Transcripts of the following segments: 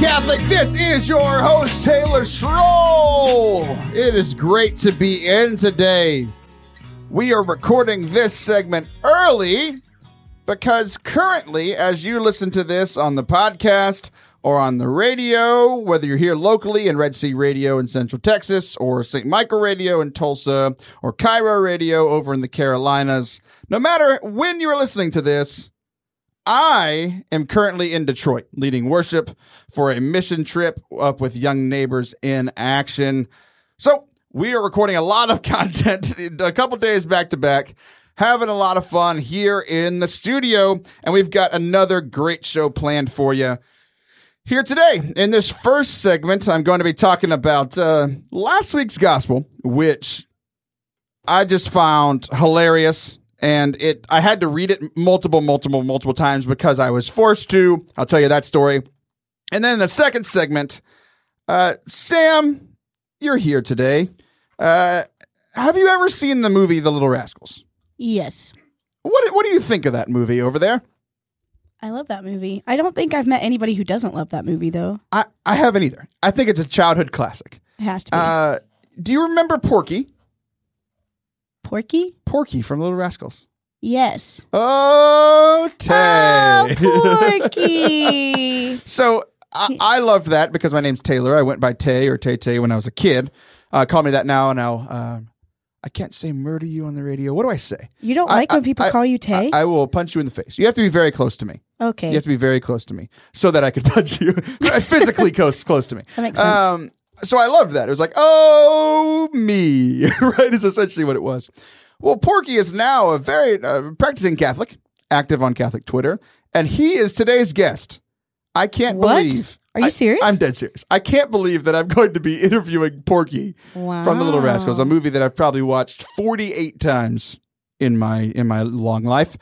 Catholic. This is your host, Taylor Schroll. It is great to be in today. We are recording this segment early because currently, as you listen to this on the podcast or on the radio, whether you're here locally in Red Sea Radio in Central Texas, or St. Michael Radio in Tulsa, or Cairo Radio over in the Carolinas, no matter when you are listening to this, I am currently in Detroit leading worship for a mission trip up with Young Neighbors in Action. So we are recording a lot of content a couple days back to back, having a lot of fun here in the studio, and we've got another great show planned for you. Here today, in this first segment, I'm going to be talking about uh, last week's gospel, which I just found hilarious and it I had to read it multiple, multiple, multiple times because I was forced to. I'll tell you that story. And then the second segment, uh, Sam, you're here today. Uh, have you ever seen the movie The Little Rascals? Yes. What What do you think of that movie over there? I love that movie. I don't think I've met anybody who doesn't love that movie, though. I I haven't either. I think it's a childhood classic. It has to be. Uh, do you remember Porky? Porky? Porky from Little Rascals. Yes. Oh, Tay. Oh, Porky. So I, I loved that because my name's Taylor. I went by Tay or Tay Tay when I was a kid. Uh, call me that now. And now uh, I can't say murder you on the radio. What do I say? You don't I- like when people I- call you Tay? I, I will punch you in the face. You have to be very close to me. okay. You have to be very close to me so that I could punch you physically close close to me. That makes sense. Um, so I loved that. It was like, oh me, right? Is essentially what it was. Well, Porky is now a very uh, practicing Catholic, active on Catholic Twitter, and he is today's guest. I can't What? believe. Are you I- serious? I'm dead serious. I can't believe that I'm going to be interviewing Porky wow. from The Little Rascals, a movie that I've probably watched 48 times in my in my long life.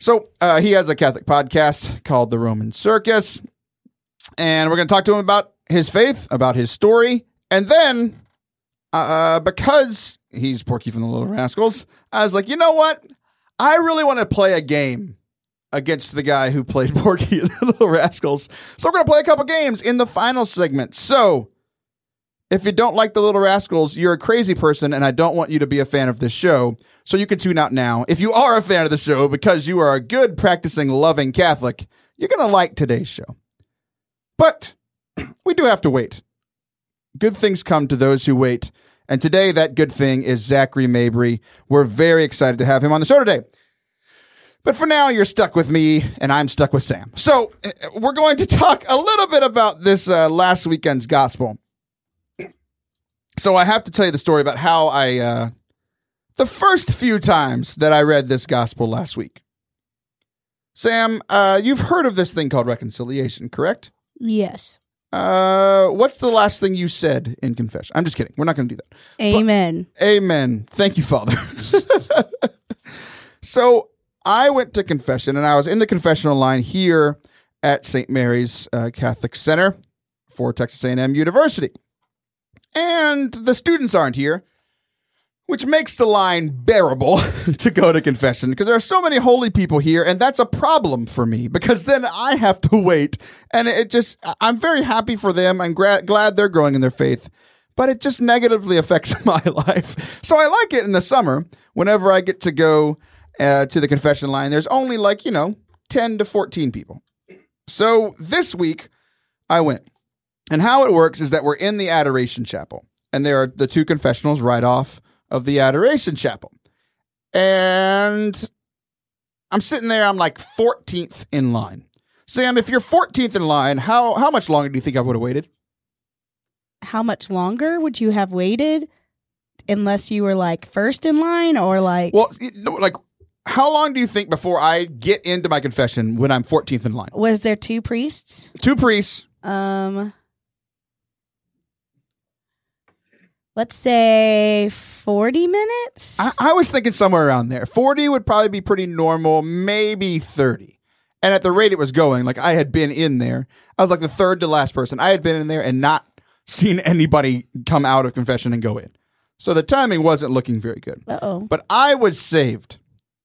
So uh, he has a Catholic podcast called The Roman Circus, and we're going to talk to him about his faith, about his story, and then uh, because he's Porky from The Little Rascals, I was like, you know what? I really want to play a game against the guy who played Porky The Little Rascals. So we're going to play a couple games in the final segment. So if you don't like the Little Rascals, you're a crazy person, and I don't want you to be a fan of this show. So you can tune out now. If you are a fan of the show because you are a good, practicing, loving Catholic, you're going to like today's show. But we do have to wait. Good things come to those who wait. And today, that good thing is Zachary Mabry. We're very excited to have him on the show today. But for now, you're stuck with me, and I'm stuck with Sam. So uh, we're going to talk a little bit about this uh, last weekend's gospel so I have to tell you the story about how I uh the first few times that I read this gospel last week. Sam, uh you've heard of this thing called reconciliation, correct? Yes. Uh what's the last thing you said in confession? I'm just kidding. We're not going to do that. Amen. Amen. Thank you, Father. so I went to confession and I was in the confessional line here at St. Mary's uh, Catholic Center for Texas A&M University. And the students aren't here, which makes the line bearable to go to confession because there are so many holy people here and that's a problem for me because then I have to wait and it just I'm very happy for them. I'm gra- glad they're growing in their faith but it just negatively affects my life. So I like it in the summer whenever I get to go uh, to the confession line. There's only like, you know, 10 to 14 people. So this week I went. And how it works is that we're in the Adoration Chapel, and there are the two confessionals right off of the Adoration Chapel. And I'm sitting there, I'm like 14th in line. Sam, if you're 14th in line, how, how much longer do you think I would have waited? How much longer would you have waited unless you were like first in line or like Well, like, how long do you think before I get into my confession when I'm 14th in line? was there two priests? Two priests. Um let's say 40 minutes. I, I was thinking somewhere around there. 40 would probably be pretty normal, maybe 30. And at the rate it was going, like I had been in there, I was like the third to last person. I had been in there and not seen anybody come out of confession and go in. So the timing wasn't looking very good. Uh-oh. But I was saved.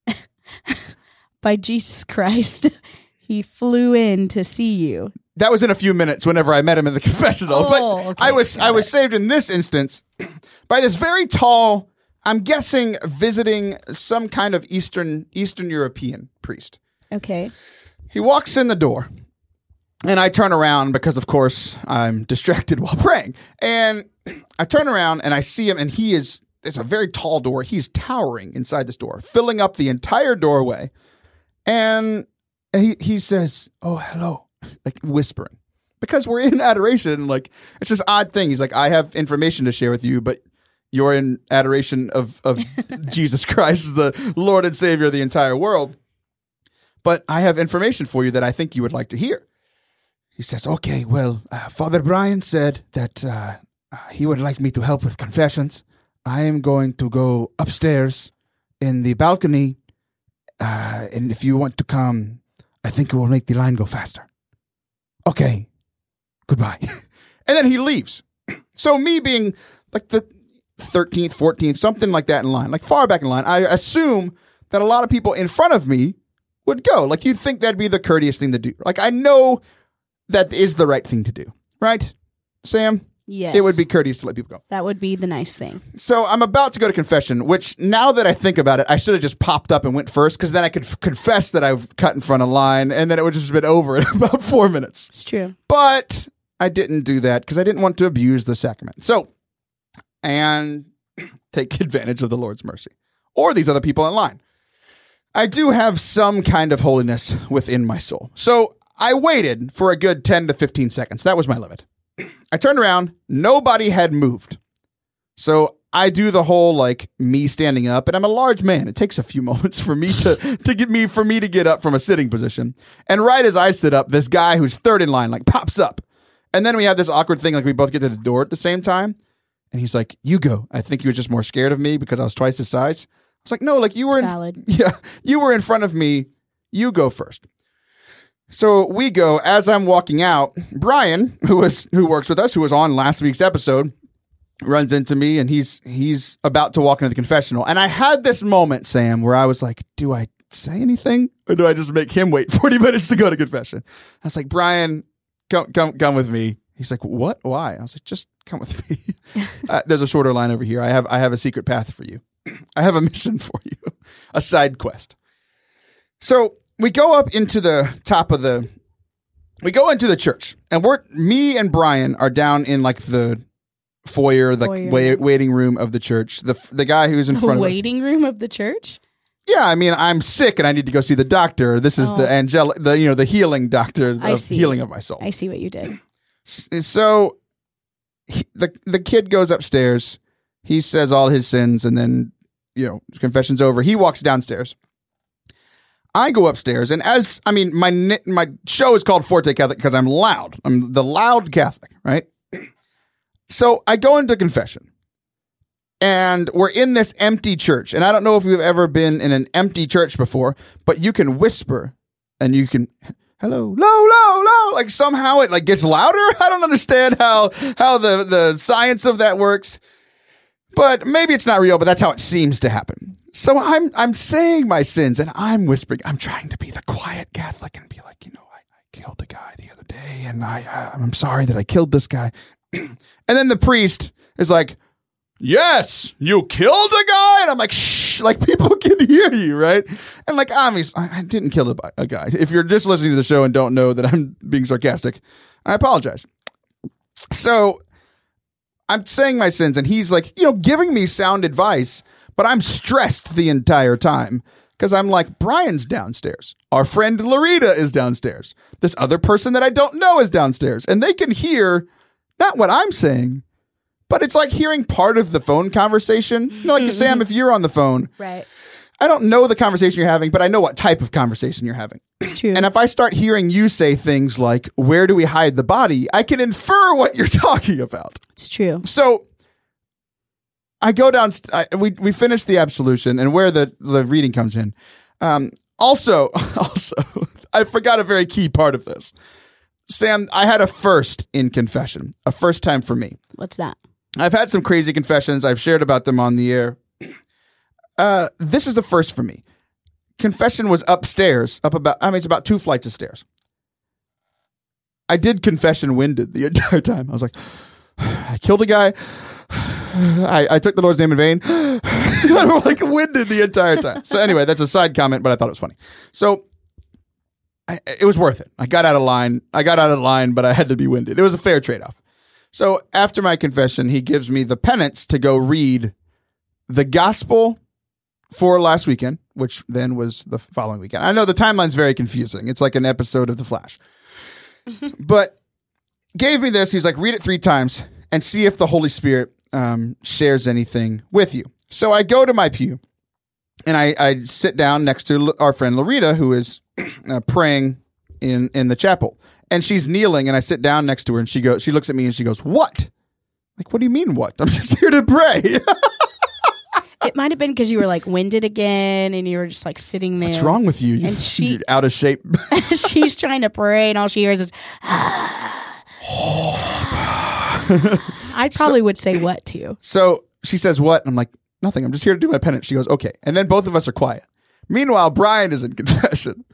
By Jesus Christ. he flew in to see you. That was in a few minutes whenever I met him in the confessional. Oh, but okay. I was I was it. saved in this instance by this very tall, I'm guessing visiting some kind of Eastern Eastern European priest. Okay. He walks in the door, and I turn around because, of course, I'm distracted while praying. And I turn around and I see him, and he is. It's a very tall door. He's towering inside this door, filling up the entire doorway. And he he says, "Oh, hello," like whispering, because we're in adoration. Like it's this odd thing. He's like, "I have information to share with you, but." You're in adoration of, of Jesus Christ, the Lord and Savior of the entire world but I have information for you that I think you would like to hear. He says, Okay, well, uh, Father Brian said that uh, uh, he would like me to help with confessions. I am going to go upstairs in the balcony, uh, and if you want to come, I think it will make the line go faster. Okay, goodbye. and then he leaves. So, me being like the 13th, 14th, something like that in line, like far back in line, I assume that a lot of people in front of me would go. Like you'd think that'd be the courteous thing to do. Like I know that is the right thing to do, right? Sam, Yes. it would be courteous to let people go. That would be the nice thing. So I'm about to go to confession, which now that I think about it, I should have just popped up and went first because then I could f- confess that I've cut in front of line and then it would just have been over in about four minutes. It's true. But I didn't do that because I didn't want to abuse the sacrament. So, and take advantage of the Lord's mercy or these other people in line. I do have some kind of holiness within my soul. So I waited for a good 10 to 15 seconds. That was my limit. I turned around, nobody had moved. So I do the whole like me standing up, and I'm a large man. It takes a few moments for me to to get me for me to get up from a sitting position. And right as I sit up, this guy who's third in line like pops up. And then we have this awkward thing like we both get to the door at the same time. And he's like, "You go." I think he was just more scared of me because I was twice his size. I was like, "No, like you were in yeah, you were in front of me. You go first. So we go as I'm walking out. Brian, who was who works with us, who was on last week's episode, runs into me and he's he's about to walk into the confessional. And I had this moment, Sam, where I was like, "Do I say anything, or do I just make him wait 40 minutes to go to confession?" I was like, "Brian, come come come with me." He's like, "What? Why?" I was like, "Just come with me." uh, there's a shorter line over here. I have I have a secret path for you. I have a mission for you, a side quest. So we go up into the top of the, we go into the church, and we're me and Brian are down in like the foyer, the Foyer. wai- waiting room of the church. The the guy who's in The front of us. waiting room of the church? Yeah, I mean, I'm sick and I need to go see the doctor. This is Oh. the angelic, the you know, the healing doctor of see. healing of my soul. I see what you did. So he, the the kid goes upstairs. He says all his sins, and then you know confession's over. He walks downstairs. I go upstairs, and as I mean, my my show is called Forte Catholic because I'm loud. I'm the loud Catholic, right? So I go into confession, and we're in this empty church. And I don't know if you've ever been in an empty church before, but you can whisper, and you can hello, low, low, low. Like somehow it like gets louder. I don't understand how how the the science of that works. But maybe it's not real, but that's how it seems to happen. So I'm I'm saying my sins and I'm whispering. I'm trying to be the quiet Catholic and be like, you know, I, I killed a guy the other day, and I uh, I'm sorry that I killed this guy. and then the priest is like, yes, you killed a guy. And I'm like, shh, like people can hear you, right? And like, obviously, I, I didn't kill a, a guy. If you're just listening to the show and don't know that I'm being sarcastic, I apologize. So I'm saying my sins, and he's like, you know, giving me sound advice, but I'm stressed the entire time because I'm like, Brian's downstairs. Our friend Larita is downstairs. This other person that I don't know is downstairs, and they can hear not what I'm saying, but it's like hearing part of the phone conversation. You know, like Sam, mm-hmm. if you're on the phone, Right. I don't know the conversation you're having, but I know what type of conversation you're having. It's true. And if I start hearing you say things like, Where do we hide the body? I can infer what you're talking about. it's true. So I go down, I, we, we finish the absolution and where the, the reading comes in. Um, also, also, I forgot a very key part of this. Sam, I had a first in confession, a first time for me. What's that? I've had some crazy confessions. I've shared about them on the air. Uh, this is the first for me. Confession was upstairs, up about, I mean, it's about two flights of stairs. I did confession winded the entire time. I was like, I killed a guy. I, I took the Lord's name in vain. I'm like winded the entire time. So anyway, that's a side comment, but I thought it was funny. So I, it was worth it. I got out of line. I got out of line, but I had to be winded. It was a fair trade off. So after my confession, he gives me the penance to go read the gospel for last weekend, which then was the following weekend. I know the timeline's very confusing. It's like an episode of The Flash. but gave me this. He's like, read it three times and see if the Holy Spirit um, shares anything with you. So I go to my pew and I, I sit down next to our friend Larita, who is uh, praying in in the chapel, and she's kneeling, and I sit down next to her, and she goes, she looks at me, and she goes, "What? Like, what do you mean, what? I'm just here to pray." It might have been because you were like winded again and you were just like sitting there. What's wrong with you? You And she- you're out of shape. She's trying to pray and all she hears is. I probably would say what to. You. So she says, What? And I'm like, Nothing. I'm just here to do my penance. She goes, Okay. And then both of us are quiet. Meanwhile, Brian is in confession.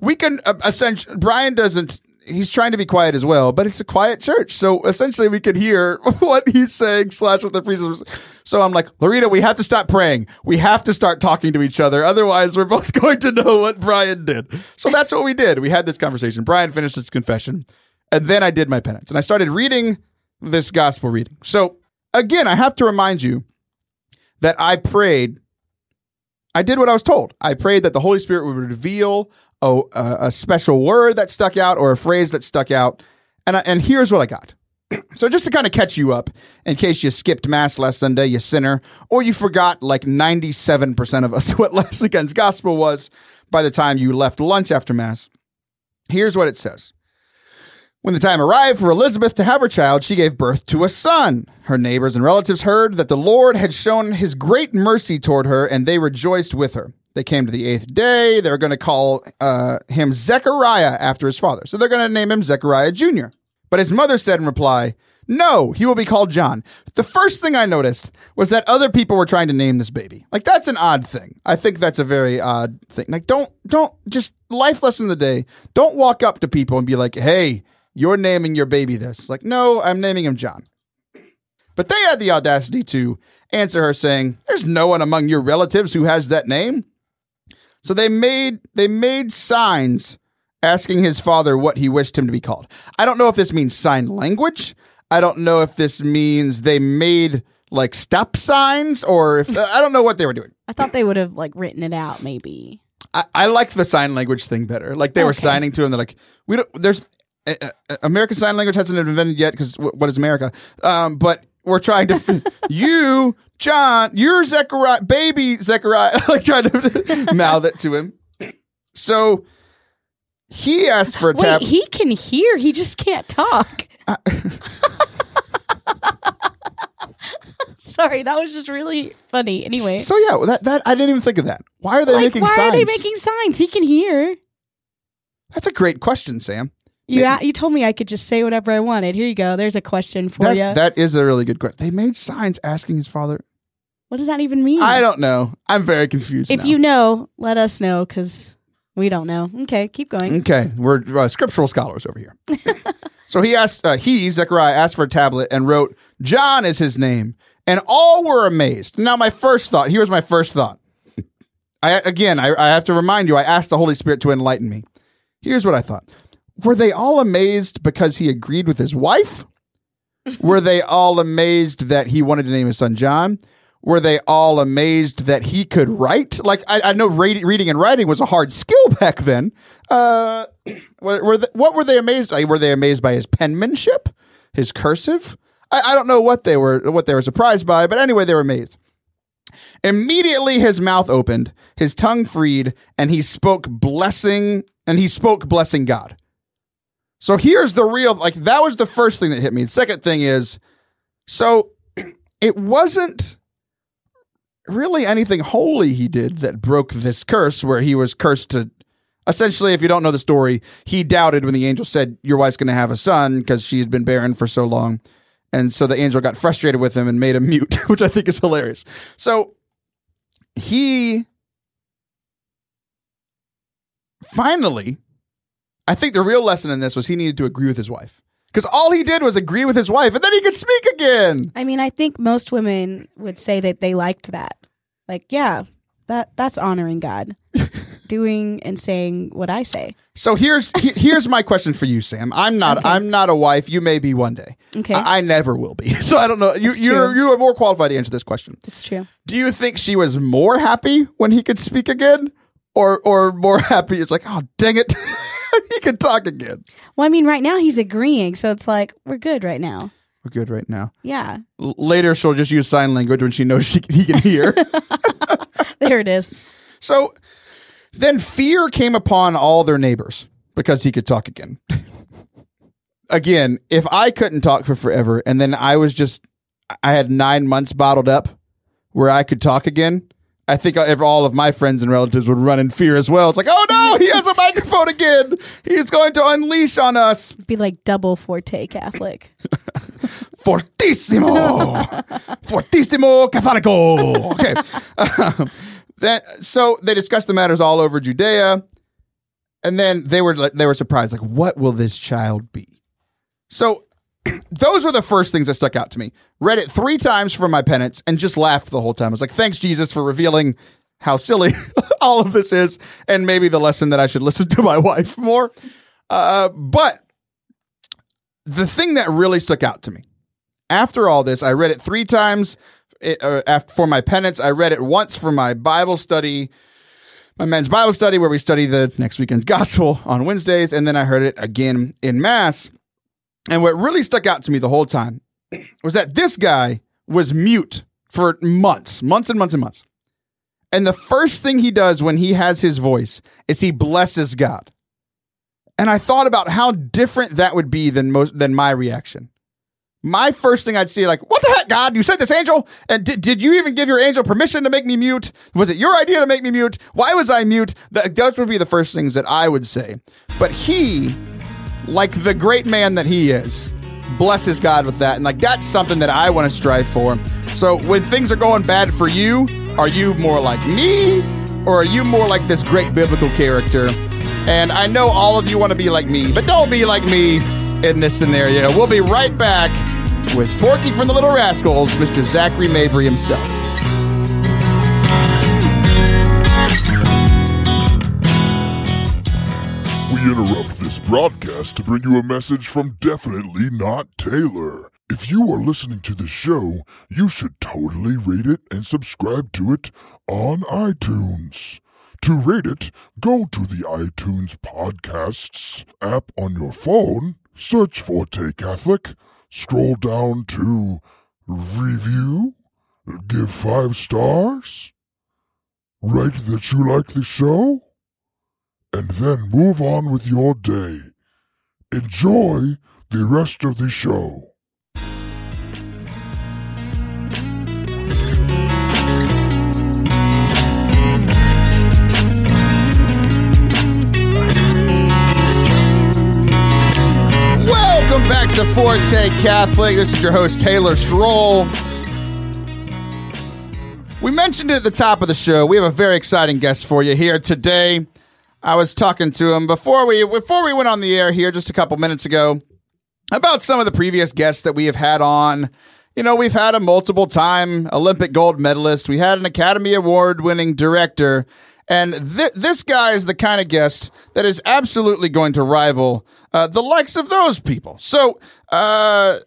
We can uh, essentially, Brian doesn't, he's trying to be quiet as well, but it's a quiet church. So essentially, we could hear what he's saying, slash what the priest is. So I'm like, Lorita, we have to stop praying. We have to start talking to each other. Otherwise, we're both going to know what Brian did. So that's what we did. We had this conversation. Brian finished his confession, and then I did my penance. And I started reading this gospel reading. So again, I have to remind you that I prayed. I did what I was told. I prayed that the Holy Spirit would reveal a, a, special word that stuck out or a phrase that stuck out. And, I, and here's what I got. So just to kind of catch you up, in case you skipped mass last Sunday, you sinner, or you forgot like 97% of us what last weekend's gospel was by the time you left lunch after mass. Here's what it says. When the time arrived for Elizabeth to have her child, she gave birth to a son. Her neighbors and relatives heard that the Lord had shown his great mercy toward her, and they rejoiced with her. They came to the eighth day. They're going to call uh, him Zechariah after his father. So they're going to name him Zechariah Jr. But his mother said in reply, No, he will be called John. The first thing I noticed was that other people were trying to name this baby. Like that's an odd thing. I think that's a very odd thing. Like don't don't just life lesson of the day. Don't walk up to people and be like, "Hey, you're naming your baby this." Like, "No, I'm naming him John." But they had the audacity to answer her saying, "There's no one among your relatives who has that name." So they made they made signs asking his father what he wished him to be called. I don't know if this means sign language. I don't know if this means they made like stop signs or if I don't know what they were doing. I thought they would have like written it out maybe. I, I like the sign language thing better. Like they were signing to him. They're like, we don't. There's American Sign Language hasn't been invented yet because what is America? Um, but we're trying to you, John, you're Zechariah, baby Zechariah, like trying to mouth it to him. So he asked for a Wait, tab. he can hear, he just can't talk. Sorry, that was just really funny. Anyway, So yeah, that that I didn't even think of that. Why are they like, making why signs? are they making signs? He can hear. That's a great question, Sam. You a- you told me I could just say whatever I wanted. Here you go. There's a question for That, you. that is a really good question. They made signs asking his father. what does that even mean? I don't know. I'm very confused. if now. you know, let us know because we don't know. Okay, keep going. Okay, we're uh, scriptural scholars over here. so he asked, uh, he, Zechariah, asked for a tablet and wrote, John is his name. And all were amazed. Now, my first thought, here's my first thought. I Again, I, I have to remind you, I asked the Holy Spirit to enlighten me. Here's what I thought. Were they all amazed because he agreed with his wife? Were they all amazed that he wanted to name his son John? Were they all amazed that he could write? Like I, I know read, reading and writing was a hard skill back then. Uh, were, were the, what were they amazed? Like, were they amazed by his penmanship, his cursive? I, I don't know what they were what they were surprised by, but anyway, they were amazed. Immediately, his mouth opened, his tongue freed, and he spoke blessing, and he spoke blessing God. So here's the real like that was the first thing that hit me. The second thing is so it wasn't really anything holy he did that broke this curse where he was cursed to essentially if you don't know the story, he doubted when the angel said your wife's going to have a son because she had been barren for so long. And so the angel got frustrated with him and made him mute, which I think is hilarious. So he finally I think the real lesson in this was he needed to agree with his wife. Because all he did was agree with his wife, and then he could speak again. I mean, I think most women would say that they liked that. Like, yeah, that that's honoring God, doing and saying what I say. So here's he- here's my question for you, Sam. I'm not Okay. I'm not a wife. You may be one day. Okay, I, I never will be. So I don't know. You you're you are more qualified to answer this question. it's true. Do you think she was more happy when he could speak again, or or more happy? It's like, oh dang it, he can talk again. Well, I mean, right now he's agreeing, so it's like we're good right now. We're good right now. Yeah, L- later, she'll just use sign language when she knows she he can hear. there it is. so then fear came upon all their neighbors because he could talk again. again, if I couldn't talk for forever, and then I was just I had nine months bottled up where I could talk again. I think all of my friends and relatives would run in fear as well. It's like, oh no, he has a microphone again. He's going to unleash on us. Be like double forte Catholic. Fortissimo, fortissimo catholico. Okay, Um, that so they discussed the matters all over Judea, and then they were like- they were surprised, like, what will this child be? So those were the first things that stuck out to me. Read it three times for my penance and just laughed the whole time. I was like, thanks Jesus for revealing how silly all of this is, and maybe the lesson that I should listen to my wife more. Uh, but the thing that really stuck out to me after all this, I read it three times it, uh, after, for my penance. I read it once for my Bible study, my men's Bible study, where we study the next weekend's gospel on Wednesdays. And then I heard it again in Mass. And what really stuck out to me the whole time was that this guy was mute for months, months and months and months. And the first thing he does when he has his voice is he blesses God. And I thought about how different that would be than most than my reaction my first thing I'd see, like, what the heck, God? You sent this angel? And did, did you even give your angel permission to make me mute? Was it your idea to make me mute? Why was I mute? That, those would be the first things that I would say. But he, like the great man that he is, blesses God with that. And like, that's something that I want to strive for. So when things are going bad for you, are you more like me? Or are you more like this great biblical character? And I know all of you want to be like me, but don't be like me in this scenario. We'll be right back with Porky from the Little Rascals, Mr. Zachary Mabry himself. We interrupt this broadcast to bring you a message from Definitely Not Taylor. If you are listening to the show, you should totally rate it and subscribe to it on iTunes. To rate it, go to the iTunes Podcasts app on your phone, search for Tay Catholic, scroll down to Review, give five stars, write that you like the show, and then move on with your day. Enjoy the rest of the show. Welcome back to Forte Catholic. This is your host, Taylor Stroll. We mentioned it at the top of the show. We have a very exciting guest for you here today. I was talking to him before we before we went on the air here just a couple minutes ago about some of the previous guests that we have had on. You know, we've had a multiple time Olympic gold medalist. We had an Academy Award winning director. And th- this guy is the kind of guest that is absolutely going to rival uh, the likes of those people. So, uh,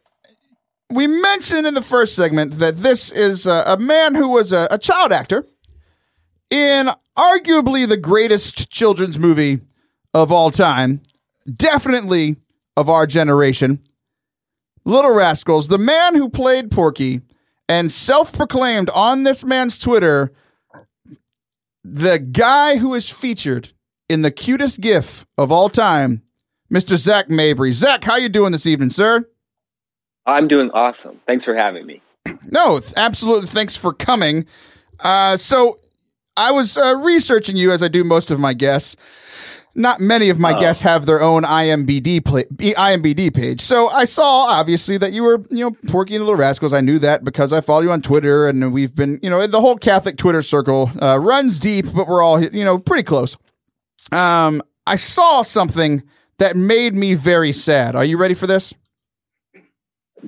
we mentioned in the first segment that this is uh, a man who was a, a child actor in arguably the greatest children's movie of all time, definitely of our generation. Little Rascals, the man who played Porky and self proclaimed on this man's Twitter the guy who is featured in the cutest gif of all time, Mr. Zach Mabry. Zach, how you doing this evening, sir? I'm doing awesome. Thanks for having me. No, th- absolutely. Thanks for coming. Uh, so I was uh, researching you as I do most of my guests. Not many of my Oh. guests have their own IMBD IMBD page. So I saw obviously that you were, you know, Porky and the Little Rascals. I knew that because I follow you on Twitter, and we've been, you know, the whole Catholic Twitter circle uh, runs deep, but we're all, you know, pretty close. Um, I saw something that made me very sad. Are you ready for this?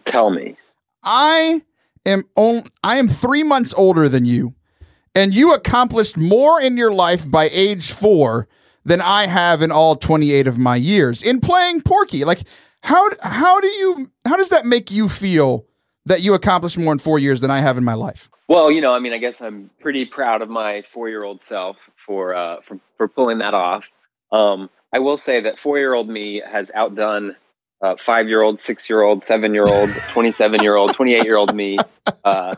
Tell me. I am on, I am 3 months older than you and you accomplished more in your life by age 4 than I have in all 28 of my years in playing Porky. Like how how do you how does that make you feel that you accomplished more in 4 years than I have in my life? Well, you know, I mean, I guess I'm pretty proud of my four-year-old self for uh, for for pulling that off. Um, I will say that four-year-old me has outdone uh, five-year-old, six-year-old, seven-year-old, twenty-seven-year-old, twenty-eight-year-old me uh,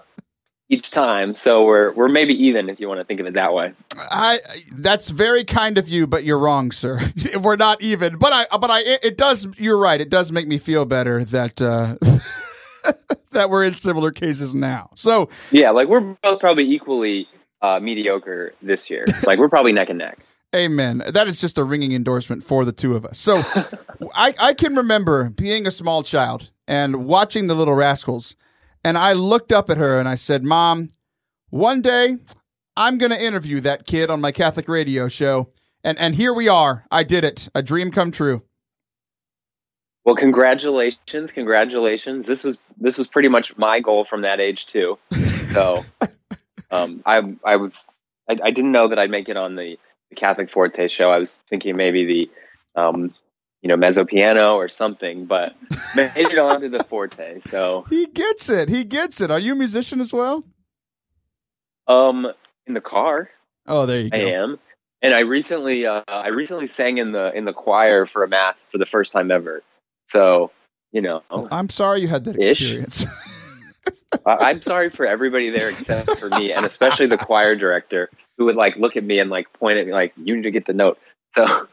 each time. So we're we're maybe even if you want to think of it that way. I that's very kind of you, but you're wrong, sir. we're not even. But I but I it, does. You're right. It does make me feel better that. Uh, that we're in similar cases now. So yeah, like we're both probably equally uh, mediocre this year. Like we're probably neck and neck. Amen. That is just a ringing endorsement for the two of us. So I, I can remember being a small child and watching the Little Rascals, and I looked up at her and I said, Mom, one day I'm going to interview that kid on my Catholic radio show. And, and here we are. I did it. A dream come true. Well, congratulations, congratulations. This is this was pretty much my goal from that age too. So, um, I I was I, I, didn't know that I'd make it on the, the Catholic Forte show. I was thinking maybe the um, you know mezzo piano or something, but made it onto the Forte. So he gets it. He gets it. Are you a musician as well? Um, in the car. Oh, there you go. I am. And I recently, uh, I recently sang in the in the choir for a mass for the first time ever. So, you know, I'm sorry you had that experience. I'm sorry for everybody there except for me, and especially the choir director who would like look at me and like point at me like, "You need to get the note." So,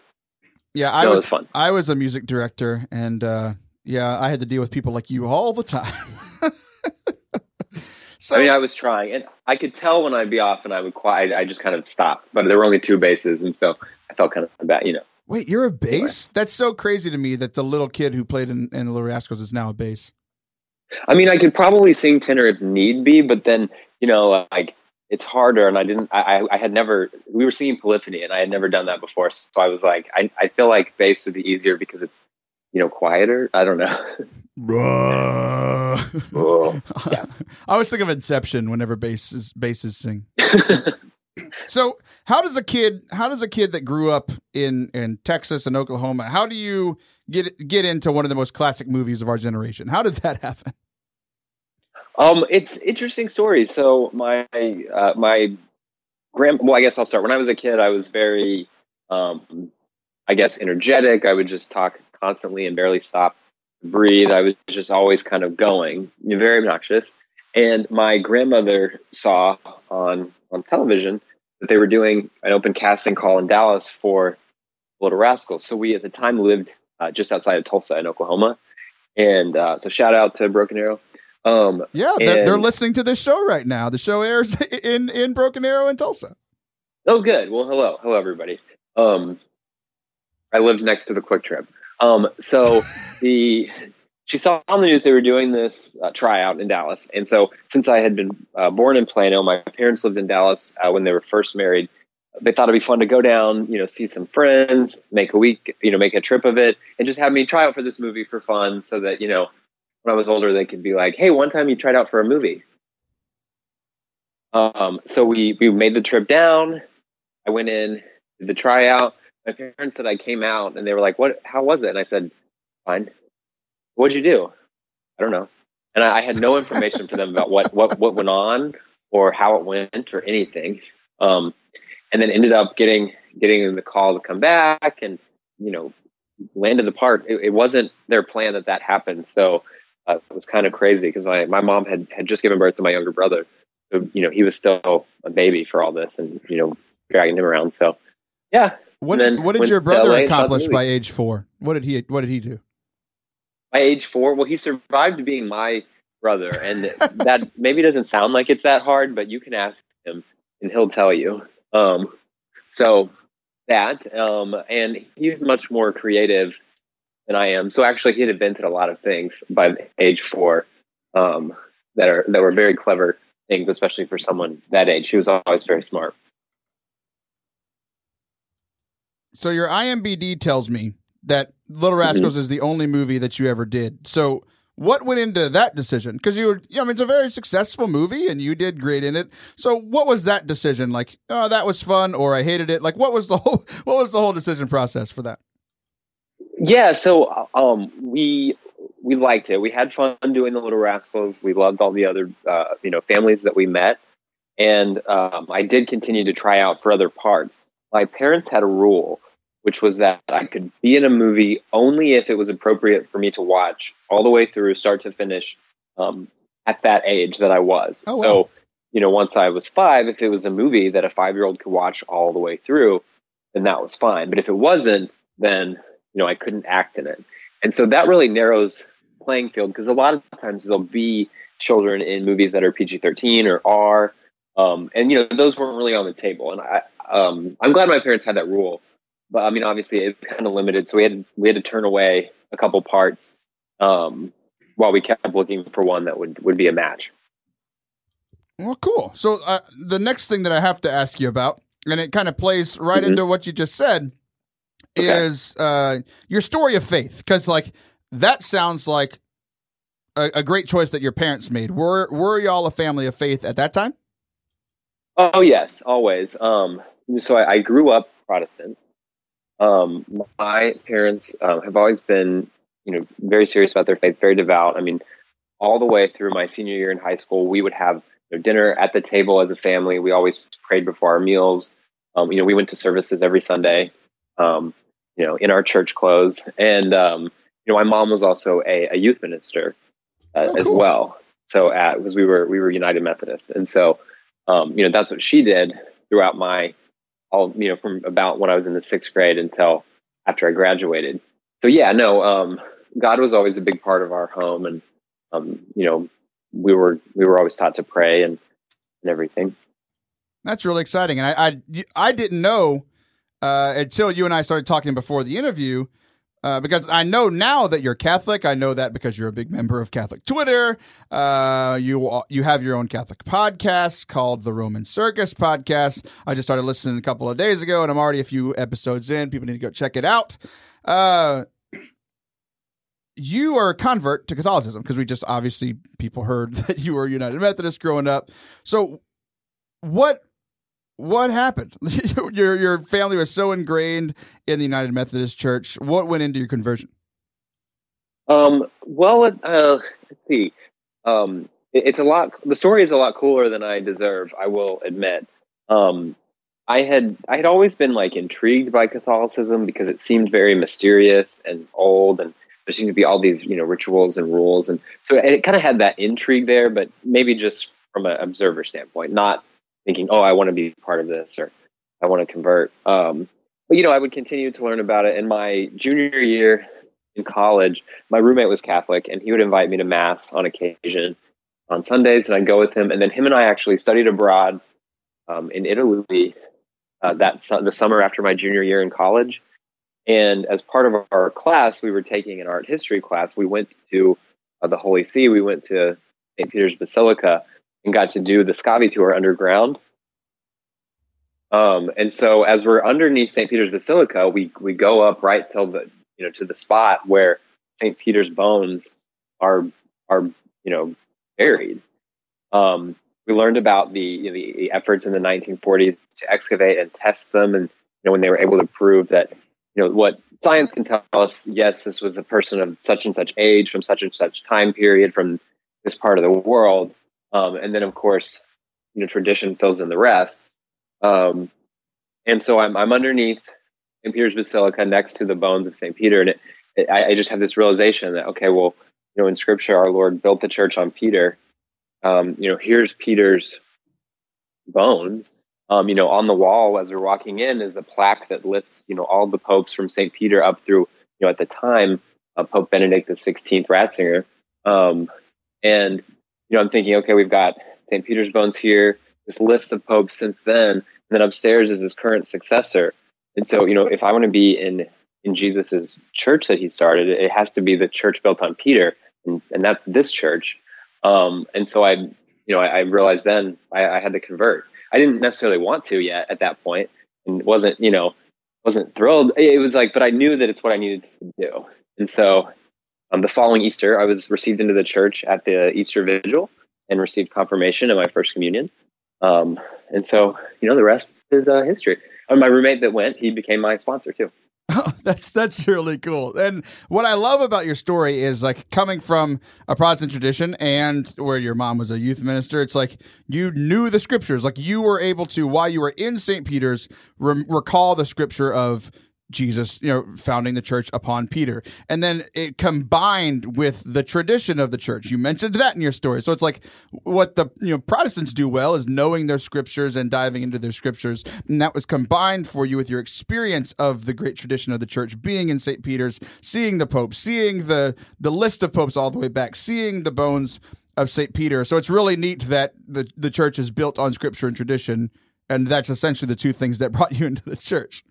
yeah, I no, was, was fun. I was a music director, and uh, yeah, I had to deal with people like you all the time. so, I mean, I was trying, and I could tell when I'd be off, and I would quiet. I just kind of stop, but there were only two basses, and so I felt kind of bad, you know. Wait, you're a bass? That's so crazy to me that the little kid who played in, in the Little Rascals is now a bass. I mean, I could probably sing tenor if need be, but then you know, like it's harder, and I didn't. I I had never. We were singing Polyphony, and I had never done that before, so I was like, I I feel like bass would be easier because it's you know quieter. I don't know. oh, yeah. I always think of Inception whenever basses basses sing. so how does a kid how does a kid that grew up in in Texas and Oklahoma how do you get get into one of the most classic movies of our generation how did that happen um it's interesting story. So my uh, my grand well I guess I'll start. When I was a kid I was very um I guess energetic. I would just talk constantly and barely stop to breathe. I was just always kind of going very obnoxious. And my grandmother saw on on television that they were doing an open casting call in Dallas for Little Rascals. So we at the time lived uh, just outside of Tulsa in Oklahoma, and uh, so shout out to Broken Arrow. Um, yeah, they're, and, they're, listening to this show right now. The show airs in in Broken Arrow in Tulsa. Oh, good. Well, hello, hello, everybody. Um, I lived next to the QuikTrip. Um, so the she saw on the news they were doing this uh, tryout in Dallas. And so, since I had been uh, born in Plano, my parents lived in Dallas uh, when they were first married. They thought it'd be fun to go down, you know, see some friends, make a week, you know, make a trip of it, and just have me try out for this movie for fun, so that you know, when I was older, they could be like, "Hey, one time you tried out for a movie." Um, so we we made the trip down. I went in, did the tryout. My parents said I came out, and they were like, "What? How was it?" And I said, "Fine." what'd you do? I don't know. And I, I had no information for them about what, what, what went on or how it went or anything. Um, and then ended up getting, getting the call to come back and, you know, landed the part. It, it wasn't their plan that that happened. So uh, it was kind of crazy because my, my mom had, had just given birth to my younger brother. So, you know, he was still a baby for all this and, you know, dragging him around. So, yeah. What, what did your brother accomplish by age four? What did he, what did he do? by age four, well, he survived being my brother, and that maybe doesn't sound like it's that hard, but you can ask him, and he'll tell you. Um, so that, um, and he's much more creative than I am. So actually, he had invented a lot of things by age four um, that are that were very clever things, especially for someone that age. He was always very smart. So your IMBD tells me that Little Rascals is the only movie that you ever did. So what went into that decision? Because you were, I mean, it's a very successful movie, and you did great in it. So, what was that decision like? Oh, that was fun, or I hated it. Like, what was the whole, what was the whole decision process for that? Yeah, so um, we we liked it. We had fun doing the Little Rascals. We loved all the other, uh, you know, families that we met, and um, I did continue to try out for other parts. My parents had a rule which was that I could be in a movie only if it was appropriate for me to watch all the way through, start to finish, um, at that age that I was. Oh, so, wow. you know, once I was five, if it was a movie that a five year old could watch all the way through, then that was fine. But if it wasn't, then, you know, I couldn't act in it. And so that really narrows playing field because a lot of times there'll be children in movies that are PG 13 or R. Um, and, you know, those weren't really on the table. And I, um, I'm glad my parents had that rule but I mean, obviously, it's kind of limited, so we had we had to turn away a couple parts um, while we kept looking for one that would would be a match. Well, cool. So uh, the next thing that I have to ask you about, and it kind of plays right mm-hmm. into what you just said, okay. is uh, your story of faith. Because like that sounds like a, a, great choice that your parents made. Were were y'all a family of faith at that time? Oh yes, always. Um, so I, I grew up Protestant. Um, my parents um, have always been, you know, very serious about their faith, very devout. I mean, all the way through my senior year in high school, we would have you know, dinner at the table as a family. We always prayed before our meals. Um, you know, we went to services every Sunday, um, you know, in our church clothes. And, um, you know, my mom was also a, a youth minister uh, oh, cool. as well. So at, because we were, we were United Methodist. And so, um, you know, that's what she did throughout my all you know from about when I was in the sixth grade until after I graduated. So yeah, no, um, God was always a big part of our home, and um, you know we were we were always taught to pray and and everything. That's really exciting, and I I, I didn't know uh, until you and I started talking before the interview uh, because I know now that you're Catholic. I know that because you're a big member of Catholic Twitter. Uh, you you have your own Catholic podcast called the Roman Circus Podcast. I just started listening a couple of days ago, and I'm already a few episodes in. People need to go check it out. Uh, you are a convert to Catholicism because we just obviously people heard that you were United Methodist growing up. So, what what happened? your your family was so ingrained in the United Methodist Church. What went into your conversion? Um, well, uh, let's see. Um, it, it's a lot. The story is a lot cooler than I deserve. I will admit. Um, I had I had always been like intrigued by Catholicism because it seemed very mysterious and old, and there seemed to be all these you know rituals and rules, and so it, it kind of had that intrigue there, but maybe just from an observer standpoint, not thinking, oh, I want to be part of this or I want to convert. Um, but, you know, I would continue to learn about it. In my junior year in college, my roommate was Catholic and he would invite me to Mass on occasion on Sundays and I'd go with him. And then him and I actually studied abroad um, in Italy uh, that su- the summer after my junior year in college. And as part of our class, we were taking an art history class. We went to uh, the Holy See. We went to St. Peter's Basilica and got to do the Scavi tour underground. Um, and so as we're underneath St. Peter's Basilica, we we go up right till the you know to the spot where St. Peter's bones are are you know buried. Um, we learned about the you know, the efforts in the 1940s to excavate and test them, and you know when they were able to prove that you know what science can tell us. Yes, this was a person of such and such age from such and such time period from this part of the world. Um, and then, of course, you know, tradition fills in the rest. Um, and so I'm, I'm underneath St. Peter's Basilica next to the bones of St. Peter. And it, it, I, I, just have this realization that, okay, well, you know, in scripture, our Lord built the church on Peter. Um, you know, here's Peter's bones. Um, you know, on the wall as we're walking in is a plaque that lists, you know, all the popes from St. Peter up through, you know, at the time, uh, Pope Benedict the 16th Ratzinger. Um, and you know, I'm thinking, okay, we've got St. Peter's bones here, this list of popes since then, and then upstairs is his current successor. And so, you know, if I want to be in in Jesus's church that he started, it has to be the church built on Peter, and, and that's this church. Um, and so I, you know, I, I realized then I, I, had to convert. I didn't necessarily want to yet at that point, and wasn't, you know, wasn't thrilled. It was like, but I knew that it's what I needed to do. And so um, the following Easter, I was received into the church at the Easter Vigil and received confirmation in my first communion. Um, and so, you know, the rest is uh, history. And my roommate that went, he became my sponsor too. Oh, that's that's really cool. And what I love about your story is like coming from a Protestant tradition and where your mom was a youth minister. It's like you knew the scriptures. Like you were able to, while you were in St. Peter's, re- recall the scripture of Jesus, you know, founding the church upon Peter. And then it combined with the tradition of the church. You mentioned that in your story. So it's like what the, you know, Protestants do well is knowing their scriptures and diving into their scriptures. And that was combined for you with your experience of the great tradition of the church, being in St. Peter's, seeing the Pope, seeing the the list of popes all the way back, seeing the bones of St. Peter. So it's really neat that the the church is built on scripture and tradition. And that's essentially the two things that brought you into the church.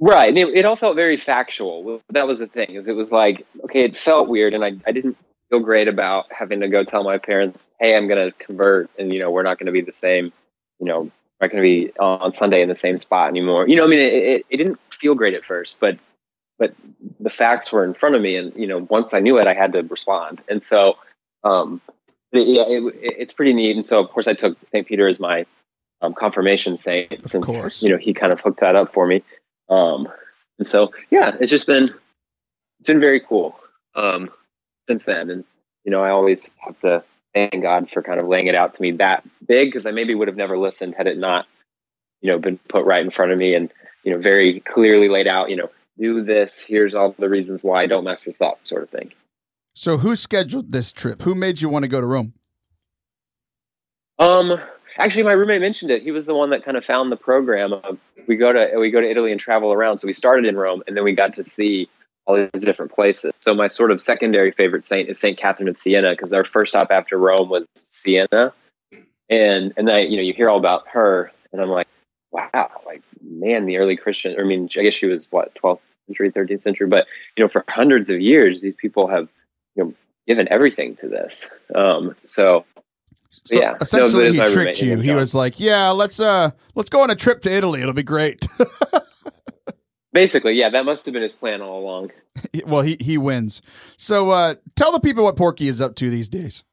Right. And it, it all felt very factual. That was the thing, is it was like, okay, it felt weird and I, I didn't feel great about having to go tell my parents, hey, I'm going to convert and, you know, we're not going to be the same, you know, we're not going to be on Sunday in the same spot anymore. You know, I mean, it, it, it didn't feel great at first, but, but the facts were in front of me. And, you know, once I knew it, I had to respond. And so, um, but yeah, it, it's pretty neat. And so, of course, I took St. Peter as my um, confirmation saint, Of since course. you know he kind of hooked that up for me. Um, and so, yeah, it's just been it's been very cool um, since then. And you know, I always have to thank God for kind of laying it out to me that big because I maybe would have never listened had it not, you know, been put right in front of me and you know very clearly laid out. You know, do this. Here's all the reasons why. Don't mess this up, sort of thing. So who scheduled this trip? Who made you want to go to Rome? Um, actually, my roommate mentioned it. He was the one that kind of found the program. Of, we go to we go to Italy and travel around. So we started in Rome, and then we got to see all these different places. So my sort of secondary favorite saint is Saint Catherine of Siena because our first stop after Rome was Siena, and and I you know you hear all about her, and I'm like, wow, like man, the early Christian. I mean, I guess she was what 12th century, 13th century, but you know, for hundreds of years, these people have you know given everything to this. Um, so So Yeah. Essentially, it's he tricked you. He was like, "Yeah, let's uh, let's go on a trip to Italy. It'll be great." basically, yeah, that must have been his plan all along. well, he he wins. So uh, tell the people what Porky is up to these days.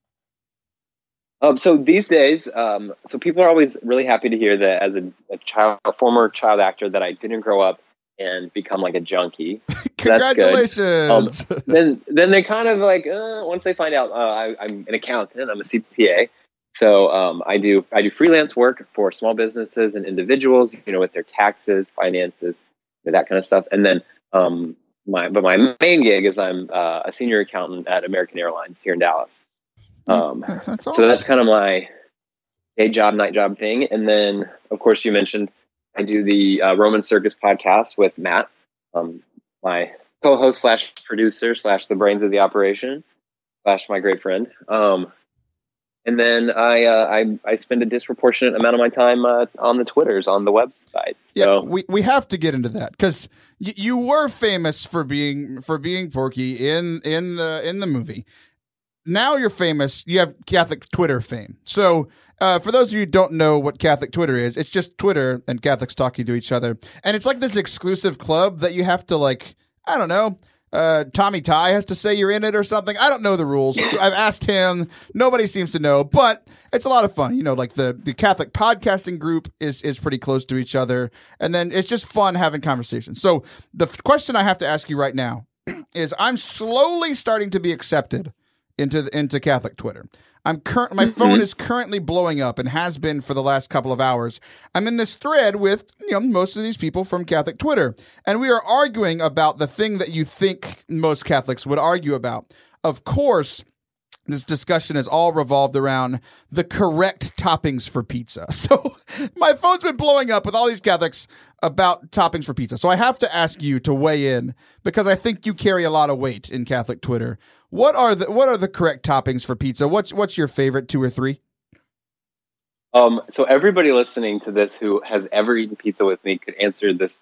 Um, so these days, um, so people are always really happy to hear that as a, a child, a former child actor, that I didn't grow up and become like a junkie. Good. Congratulations! then, then they kind of like uh, once they find out uh, I, I'm an accountant, I'm a CPA. So um, I do I do freelance work for small businesses and individuals, you know, with their taxes, finances, that kind of stuff. And then um, my but my main gig is I'm uh, a senior accountant at American Airlines here in Dallas. Um, that's awesome. so that's kind of my day job, night job thing. And then, of course, you mentioned I do the uh, Roman Circus podcast with Matt, um, my co-host slash producer slash the brains of the operation slash my great friend. Um, and then I, uh, I I spend a disproportionate amount of my time uh, on the Twitters on the website. yeah, we we have to get into that because y- you were famous for being for being Porky in in the in the movie. Now you're famous. You have Catholic Twitter fame. So. Uh, for those of you who don't know what Catholic Twitter is, it's just Twitter and Catholics talking to each other, and it's like this exclusive club that you have to like. I don't know. Uh, Tommy Tighe has to say you're in it or something. I don't know the rules. I've asked him. Nobody seems to know, but it's a lot of fun. You know, like the the Catholic podcasting group is is pretty close to each other, and then it's just fun having conversations. So the f- question I have to ask you right now is: I'm slowly starting to be accepted into the, into Catholic Twitter. I'm current. My mm-hmm. phone is currently blowing up and has been for the last couple of hours. I'm in this thread with you know most of these people from Catholic Twitter, and we are arguing about the thing that you think most Catholics would argue about. Of course, this discussion has all revolved around the correct toppings for pizza. So my phone's been blowing up with all these Catholics about toppings for pizza. So I have to ask you to weigh in because I think you carry a lot of weight in Catholic Twitter. What are the what are the correct toppings for pizza? What's what's your favorite two or three? Um, so everybody listening to this who has ever eaten pizza with me could answer this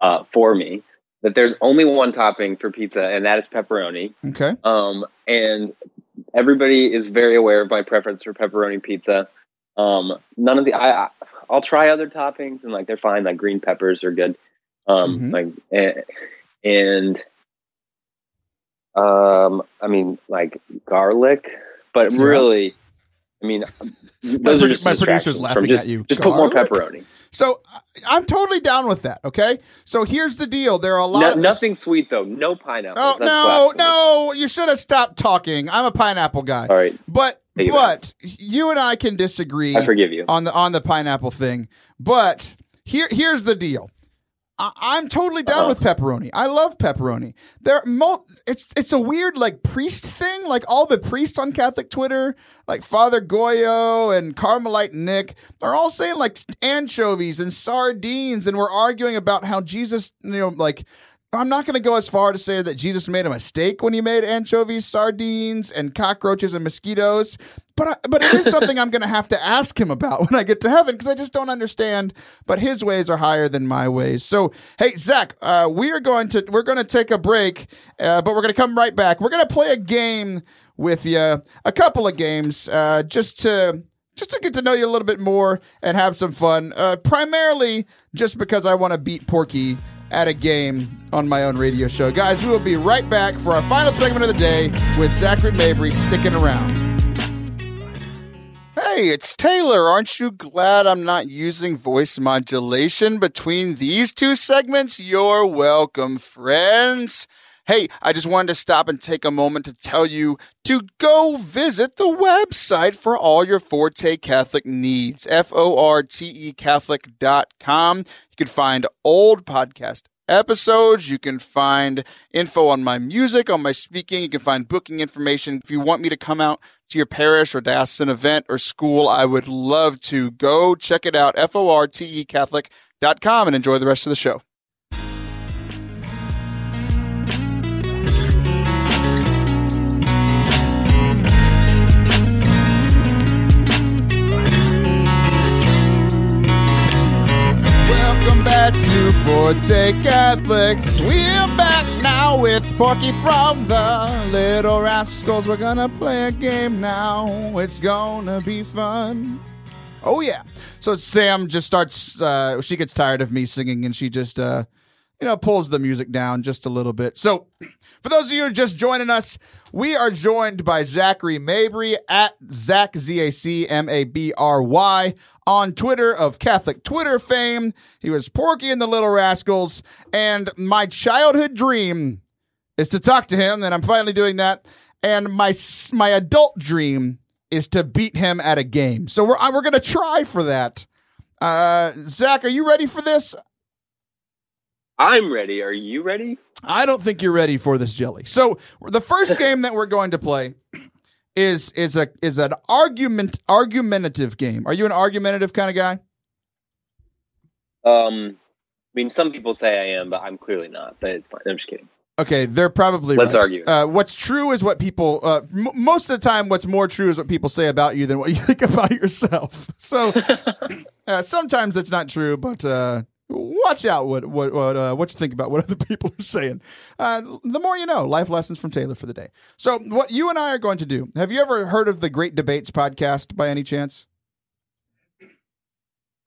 uh, for me. That there's only one topping for pizza, and that is pepperoni. Okay. Um, and everybody is very aware of my preference for pepperoni pizza. Um, none of the I, I I'll try other toppings, and like they're fine. Like green peppers are good. Um, Mhm. like and, and um, I mean, like garlic, but Yeah. really, I mean, those are just my producer's laughing just, at you. Just put more pepperoni. So I'm totally down with that. Okay. So here's the deal. There are a lot No, of nothing sweet though. No pineapple. Oh That's no, no! You should have stopped talking. I'm a pineapple guy. All right, But Take but you and I can disagree I forgive you. on the on the pineapple thing. But here here's the deal. I, I'm totally down Uh-huh. with pepperoni. I love pepperoni. There, mo- it's it's a weird like priest thing. Like all the priests on Catholic Twitter, like Father Goyo and Carmelite Nick, are all saying like anchovies and sardines, and we're arguing about how Jesus, you know, like. I'm not going to go as far to say that Jesus made a mistake when he made anchovies, sardines, and cockroaches and mosquitoes, but I, but it is something I'm going to have to ask him about when I get to heaven because I just don't understand. But his ways are higher than my ways. So hey, Zach, uh, we are going to we're going to take a break, uh, but we're going to come right back. We're going to play a game with you, a couple of games, uh, just to just to get to know you a little bit more and have some fun. Uh, primarily just because I want to beat Porky at a game on my own radio show. Guys, we will be right back for our final segment of the day with Zachary Mabry sticking around. Hey, it's Taylor. Aren't you glad I'm not using voice modulation between these two segments? You're welcome, friends. Hey, I just wanted to stop and take a moment to tell you to go visit the website for all your Forte Catholic needs. F O R T E Catholic.com. You can find old podcast episodes. You can find info on my music, on my speaking. You can find booking information. If you want me to come out to your parish or diocesan event or school, I would love to. Go check it out. F O R T E Catholic.com and enjoy the rest of the show. Back to Forte Catholic. We're back now with Porky from the Little Rascals. We're gonna play a game now. It's gonna be fun. Oh yeah. So Sam just starts. Uh, she gets tired of me singing, and she just, uh, you know, pulls the music down just a little bit. So, for those of you just joining us, we are joined by Zachary Mabry at Zach Z A C M A B R Y on Twitter of Catholic Twitter fame. He was Porky and the Little Rascals, and my childhood dream is to talk to him, and I'm finally doing that. And my my adult dream is to beat him at a game. So we're we're gonna try for that. Uh, Zach, are you ready for this? I'm ready. Are you ready? I don't think you're ready for this jelly. So the first game that we're going to play is is a is an argument argumentative game. Are you an argumentative kind of guy? Um, I mean, some people say I am, but I'm clearly not. But it's fine. I'm just kidding. Okay, they're probably Let's right. argue. Uh, what's true is what people. Uh, m- most of the time, what's more true is what people say about you than what you think about yourself. So uh, sometimes it's not true, but uh, watch out what what what uh, what you think about what other people are saying. Uh, the more you know. Life lessons from Taylor for the day. So what you and I are going to do. Have you ever heard of the Great Debates podcast by any chance?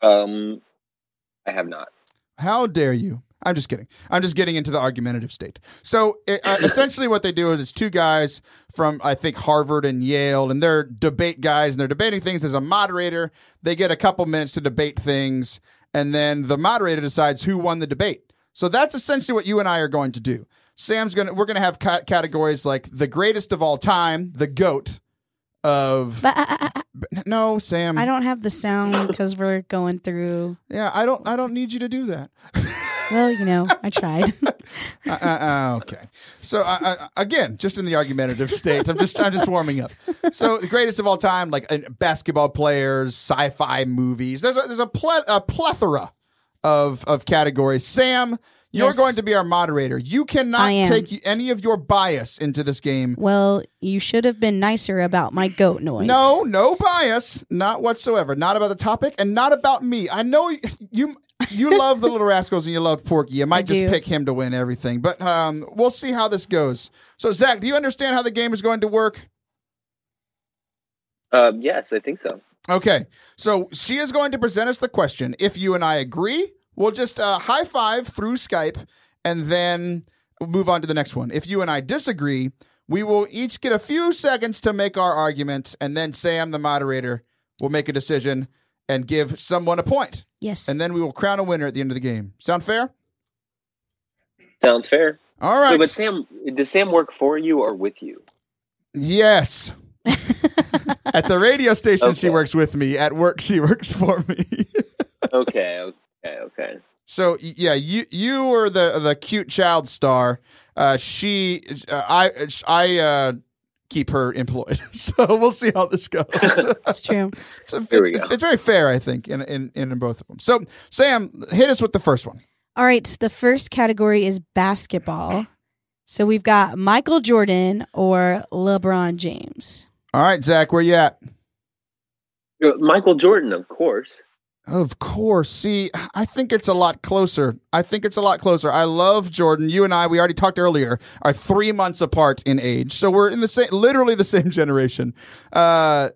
Um, I have not. How dare you? I'm just kidding. I'm just getting into the argumentative state. So it, uh, essentially, what they do is it's two guys from I think Harvard and Yale, and they're debate guys, and they're debating things. As a moderator, they get a couple minutes to debate things, and then the moderator decides who won the debate. So that's essentially what you and I are going to do. Sam's gonna we're gonna have ca- categories like the greatest of all time, the goat of But I, I, I- no Sam. I don't have the sound because we're going through. Yeah, I don't. I don't need you to do that. Well, you know, I tried. uh, uh, uh, okay. So uh, uh, again, just in the argumentative state, I'm just I'm just warming up. So the greatest of all time, like uh, basketball players, sci-fi movies. There's a, there's a, ple- a plethora of of categories. Sam, you're Yes. going to be our moderator. You cannot take any of your bias into this game. well, you should have been nicer about my goat noise. No, no bias, not whatsoever. Not about the topic, and not about me. I know you. You love the Little Rascals and you love Porky. You might I just do. pick him to win everything, but um, we'll see how this goes. So, Zach, do you understand how the game is going to work? Um, yes, I think so. Okay, so she is going to present us the question. If you and I agree, We'll just uh, high five through Skype and then move on to the next one. If you and I disagree, we will each get a few seconds to make our arguments, and then Sam, the moderator, will make a decision and give someone a point. Yes. And then we will crown a winner at the end of the game. Sound fair? Sounds fair. All right. Wait, but Sam, does Sam work for you or with you? yes. At the radio station, she works with me. At work, she works for me. Okay, okay, okay. So yeah, you you were the the cute child star. Uh, she, uh, I, I uh, keep her employed. So we'll see how this goes. it's true. it's, a, it's, go. it's very fair, I think, in, in in both of them. So Sam, hit us with the first one. All right. The first category is basketball. So we've got Michael Jordan or LeBron James. All right, Zach, where you at? Michael Jordan, of course. Of course. See, I think it's a lot closer. I think it's a lot closer. I love Jordan. You and I, we already talked earlier, are three months apart in age, so we're in the same, literally the same generation. Uh,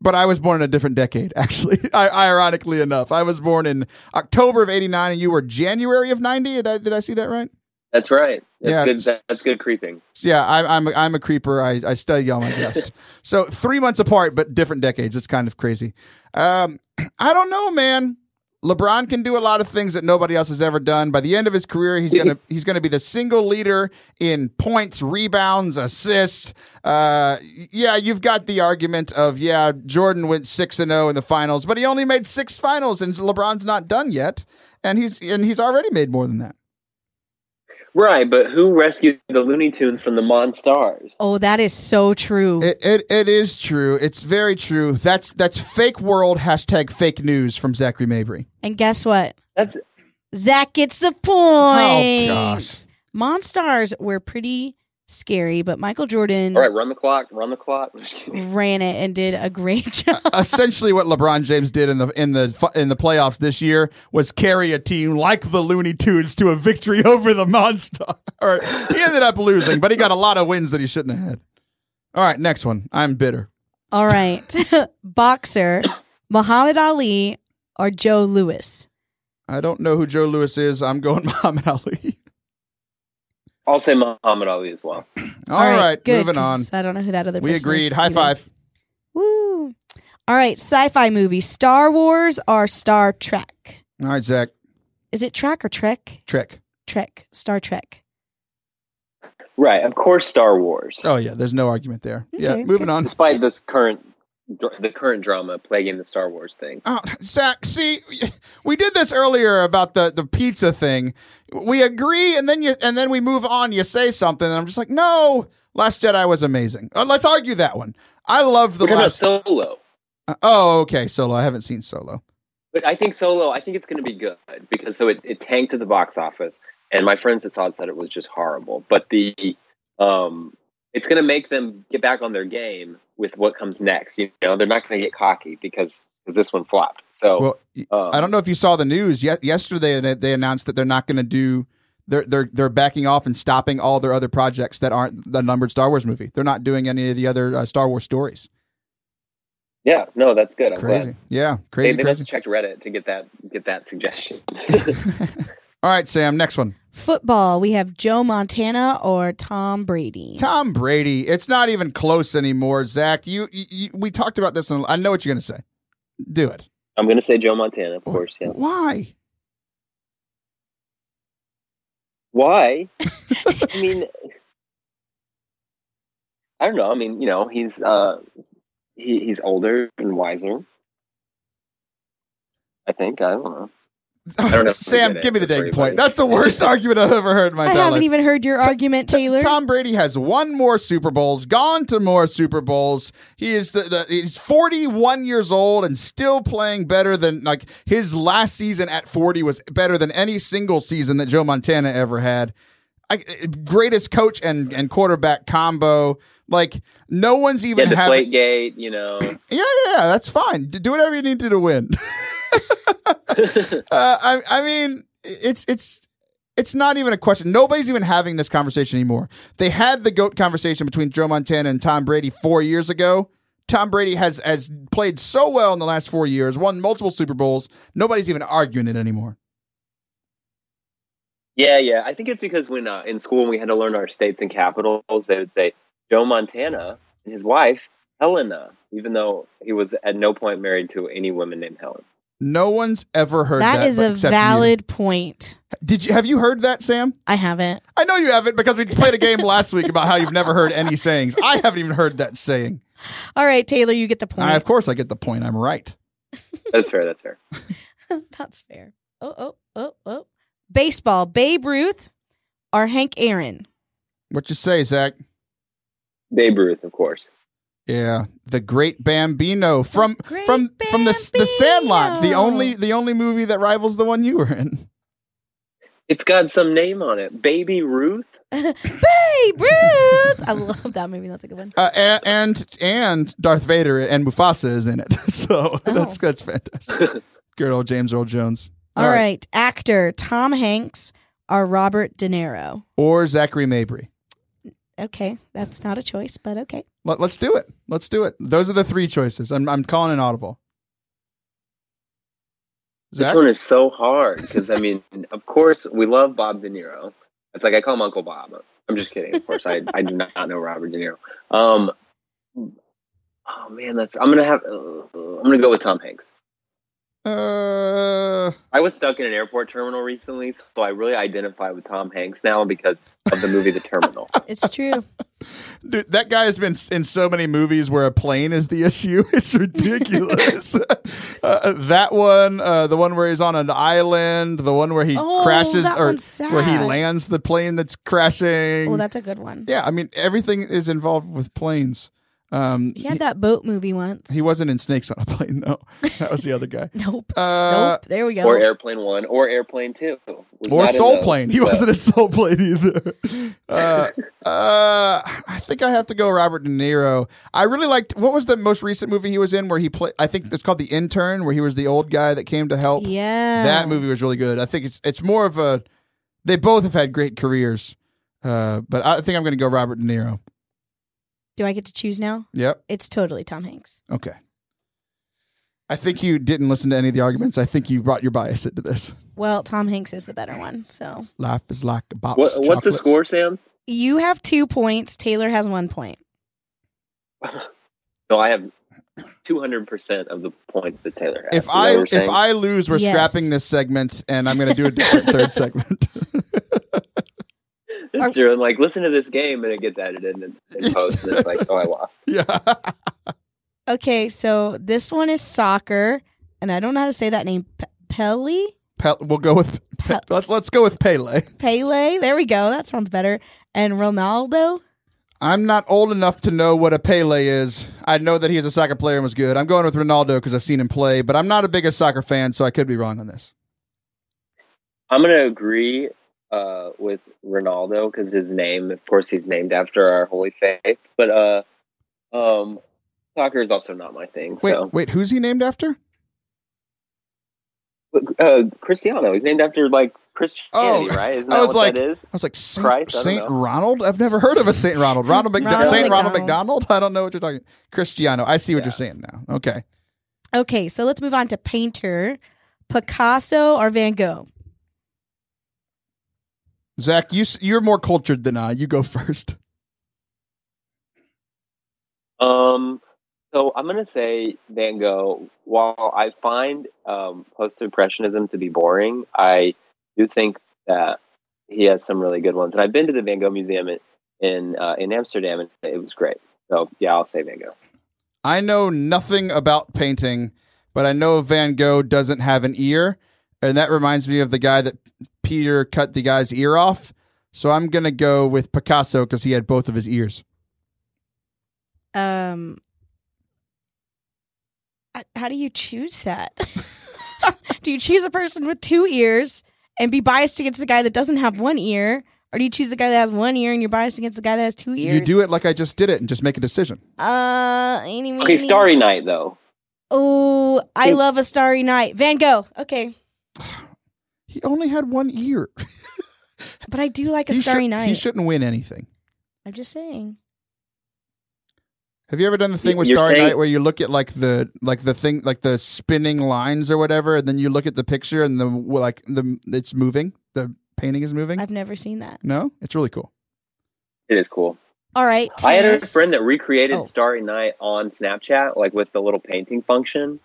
but I was born in a different decade, actually. I, ironically enough, I was born in October of '89, and you were January of '90. Did I, did I see that right? That's right. That's Yeah, good. That's good creeping. Yeah, I, I'm a, I'm a creeper. I, I study all my guests. so three months apart, but different decades. It's kind of crazy. Um, I don't know, man. LeBron can do a lot of things that nobody else has ever done. By the end of his career, he's gonna he's gonna be the single leader in points, rebounds, assists. Uh, yeah, you've got the argument of yeah, Jordan went six and zero in the finals, but he only made six finals, and LeBron's not done yet, and he's and he's already made more than that. Right, but who rescued the Looney Tunes from the Monstars? Oh, that is so true. It, it it is true. It's very true. That's that's fake world hashtag fake news from Zachary Mabry. and guess what? That's Zach gets the point. Oh gosh. Monstars were pretty scary, but Michael Jordan all right. Run the clock. Run the clock. Ran it and did a great job. Essentially, what LeBron James did in the in the in the playoffs this year was carry a team like the Looney Tunes to a victory over the Monster. or he ended up losing, but he got a lot of wins that he shouldn't have had. All right, next one. I'm bitter. All right. Boxer, Muhammad Ali or Joe Louis? I don't know who Joe Louis is. I'm going Muhammad Ali. I'll say Muhammad Ali as well. All right, good. moving on. So I don't know who that other We person agreed. is High either. five. Woo. All right, sci-fi movie, Star Wars or Star Trek? All right, Zach. Is it Trek or Trek? Trick. Trek. Star Trek. Right. Of course, Star Wars. Oh yeah, there's no argument there. yeah, Okay, moving on. Despite this current, the current drama plaguing the Star Wars thing. Oh, Zach, see, we did this earlier about the, the pizza thing. We agree, and then you and then we move on. You say something, and I'm just like, no. Last Jedi was amazing. Uh, let's argue that one. I love the We're last. about Solo. Uh, oh, okay, Solo. I haven't seen Solo. But I think Solo, I think it's going to be good because so it, it tanked at the box office, and my friends that saw it said it was just horrible. But the um, it's going to make them get back on their game with what comes next. You know, they're not going to get cocky because because this one flopped. So Well, um, I don't know if you saw the news. Ye- yesterday, they- they announced that they're not going to do. They're they're they're backing off and stopping all their other projects that aren't the numbered Star Wars movie. They're not doing any of the other uh, Star Wars stories. Yeah, no, that's good. It's I'm crazy. glad. Yeah, crazy, they must crazy. have checked Reddit to get that get that suggestion. All right, Sam. Next one. Football, we have Joe Montana or Tom Brady. Tom Brady. It's not even close anymore, Zach. You, you, you we talked about this. And I know what you're going to say. Do it. I'm going to say Joe Montana, of course. Yeah. Why? Why? I mean, I don't know. I mean, you know, he's uh, he he's older and wiser. I think. I don't know. Don't know Sam, give me the it dang point. That's the worst argument I've ever heard in my I haven't life. even heard your argument, Taylor. Tom Brady has won more Super Bowls, gone to more Super Bowls. He is the, the he's 41 years old and still playing better than like his last season at 40 was better than any single season that Joe Montana ever had. I, eh, greatest coach and and quarterback combo. Like no one's even the having. gate. You know. Yeah, yeah, yeah, that's fine. Do whatever you need to to win. uh, I, I mean, it's it's it's not even a question. Nobody's even having this conversation anymore. They had the goat conversation between Joe Montana and Tom Brady four years ago. Tom Brady has has played so well in the last four years, won multiple Super Bowls. Nobody's even arguing it anymore. Yeah, yeah. I think it's because when uh, in school we had to learn our states and capitals, they would say Joe Montana and his wife Helena, even though he was at no point married to any woman named Helen. No one's ever heard that. that is a except you. valid point. Did you have you heard that, Sam? I haven't. I know you haven't because we played a game last week about how you've never heard any sayings. I haven't even heard that saying. All right, Taylor, you get the point. I, of course, I get the point. I'm right. That's fair. That's fair. That's fair. Oh, oh, oh, oh. Baseball, Babe Ruth or Hank Aaron? What you say, Zach? Babe Ruth, of course. Yeah, the Great Bambino from Great from from the the Sandlot, the only the only movie that rivals the one you were in. It's got some name on it. Baby Ruth. Babe Ruth. I love that movie. That's a good one. Uh, and, and and Darth Vader and Mufasa is in it, so Oh. that's that's fantastic. Good old James Earl Jones. All right. Actor Tom Hanks or Robert De Niro? or Zachary Mabry. Okay, that's not a choice, but okay. Let, let's do it. Let's do it. Those are the three choices. I'm I'm calling an audible. This one is so hard because I mean, of course, we love Bob De Niro. It's like I call him Uncle Bob. I'm just kidding. Of course, I I do not know Robert De Niro. Um, oh man, that's I'm gonna have uh, I'm gonna go with Tom Hanks. Uh, I was stuck in an airport terminal recently, so I really identify with Tom Hanks now because of the movie The Terminal. It's true. dude, that guy has been in so many movies where a plane is the issue. It's ridiculous. uh, that one, uh, the one where he's on an island, the one where he Oh, crashes, or where he lands the plane that's crashing. Oh, that's a good one. yeah, I mean everything is involved with planes. Um, He had that boat movie once. he wasn't in Snakes on a Plane though. That was the other guy. nope. Uh, nope. There we go. or Airplane One, or Airplane Two, Was or not in Soul those, Plane. He but- wasn't in Soul Plane either. Uh, uh, I think I have to go Robert De Niro. I really liked what was the most recent movie he was in where he played. I think it's called The Intern, where he was the old guy that came to help. yeah. That movie was really good. I think it's it's more of a. They both have had great careers, uh, but I think I'm going to go Robert De Niro. Do I get to choose now? Yep. It's totally Tom Hanks. Okay. I think you didn't listen to any of the arguments. I think you brought your bias into this. Well, Tom Hanks is the better one. So Life is like a box. What, of what's the score, Sam? you have two points. Taylor has one point. So I have 200 percent of the points that Taylor has. If I if? I lose, we're Yes. scrapping this segment, and I'm going to do a different third segment. It's true. I'm like, listen to this game, and it gets edited and, and post, and it's like, oh, I lost. yeah. Okay, so this one is soccer, and I don't know how to say that name. P- Pele? Pe- we'll go with Pe- Pe- let's let's go with Pele. Pele? There we go. That sounds better. And Ronaldo? I'm not old enough to know what a Pele is. I know that he is a soccer player and was good. I'm going with Ronaldo because I've seen him play, but I'm not a big soccer fan, so I could be wrong on this. I'm gonna agree uh, with Ronaldo because his name, of course, he's named after our holy faith. But uh, um, soccer is also not my thing. Wait, so wait, who's he named after? uh, Cristiano, he's named after like Christianity, Oh, right? Isn't I that was what like- that is? I was like Saint, Christ, Saint. Ronald. I've never heard of a Saint Ronald. Ronald, McDo- Ronald Saint Ronald McDonald. McDonald. I don't know what you're talking. Cristiano. I see what Yeah. you're saying now. Okay. Okay, so let's move on to painter. Picasso or Van Gogh? Zach, you you're more cultured than I. You go first. Um, so I'm gonna say Van Gogh. While I find um, post-impressionism to be boring, I do think that he has some really good ones. And I've been to the Van Gogh Museum in in, uh, in Amsterdam, and it was great. So yeah, I'll say Van Gogh. I know nothing about painting, but I know Van Gogh doesn't have an ear, and that reminds me of the guy that Peter cut the guy's ear off. So I'm gonna go with Picasso because he had both of his ears. Um, how do you choose that? do you choose a person with two ears and be biased against the guy that doesn't have one ear? Or do you choose the guy that has one ear and you're biased against the guy that has two ears? You do it like I just did it, and just make a decision. Uh, anyway. Okay, Starry Night though. Oh, I love a starry night. Van Gogh. Okay, He only had one ear. but I do like a He starry should- night. He shouldn't win anything. I'm just saying. Have you ever done the thing with You're Starry saying- Night where you look at like the like the thing like the spinning lines or whatever, and then you look at the picture and the like the it's moving the painting is moving. I've never seen that. no, it's really cool. It is cool. All right. I had a friend that recreated Oh. Starry Night on Snapchat, like with the little painting function.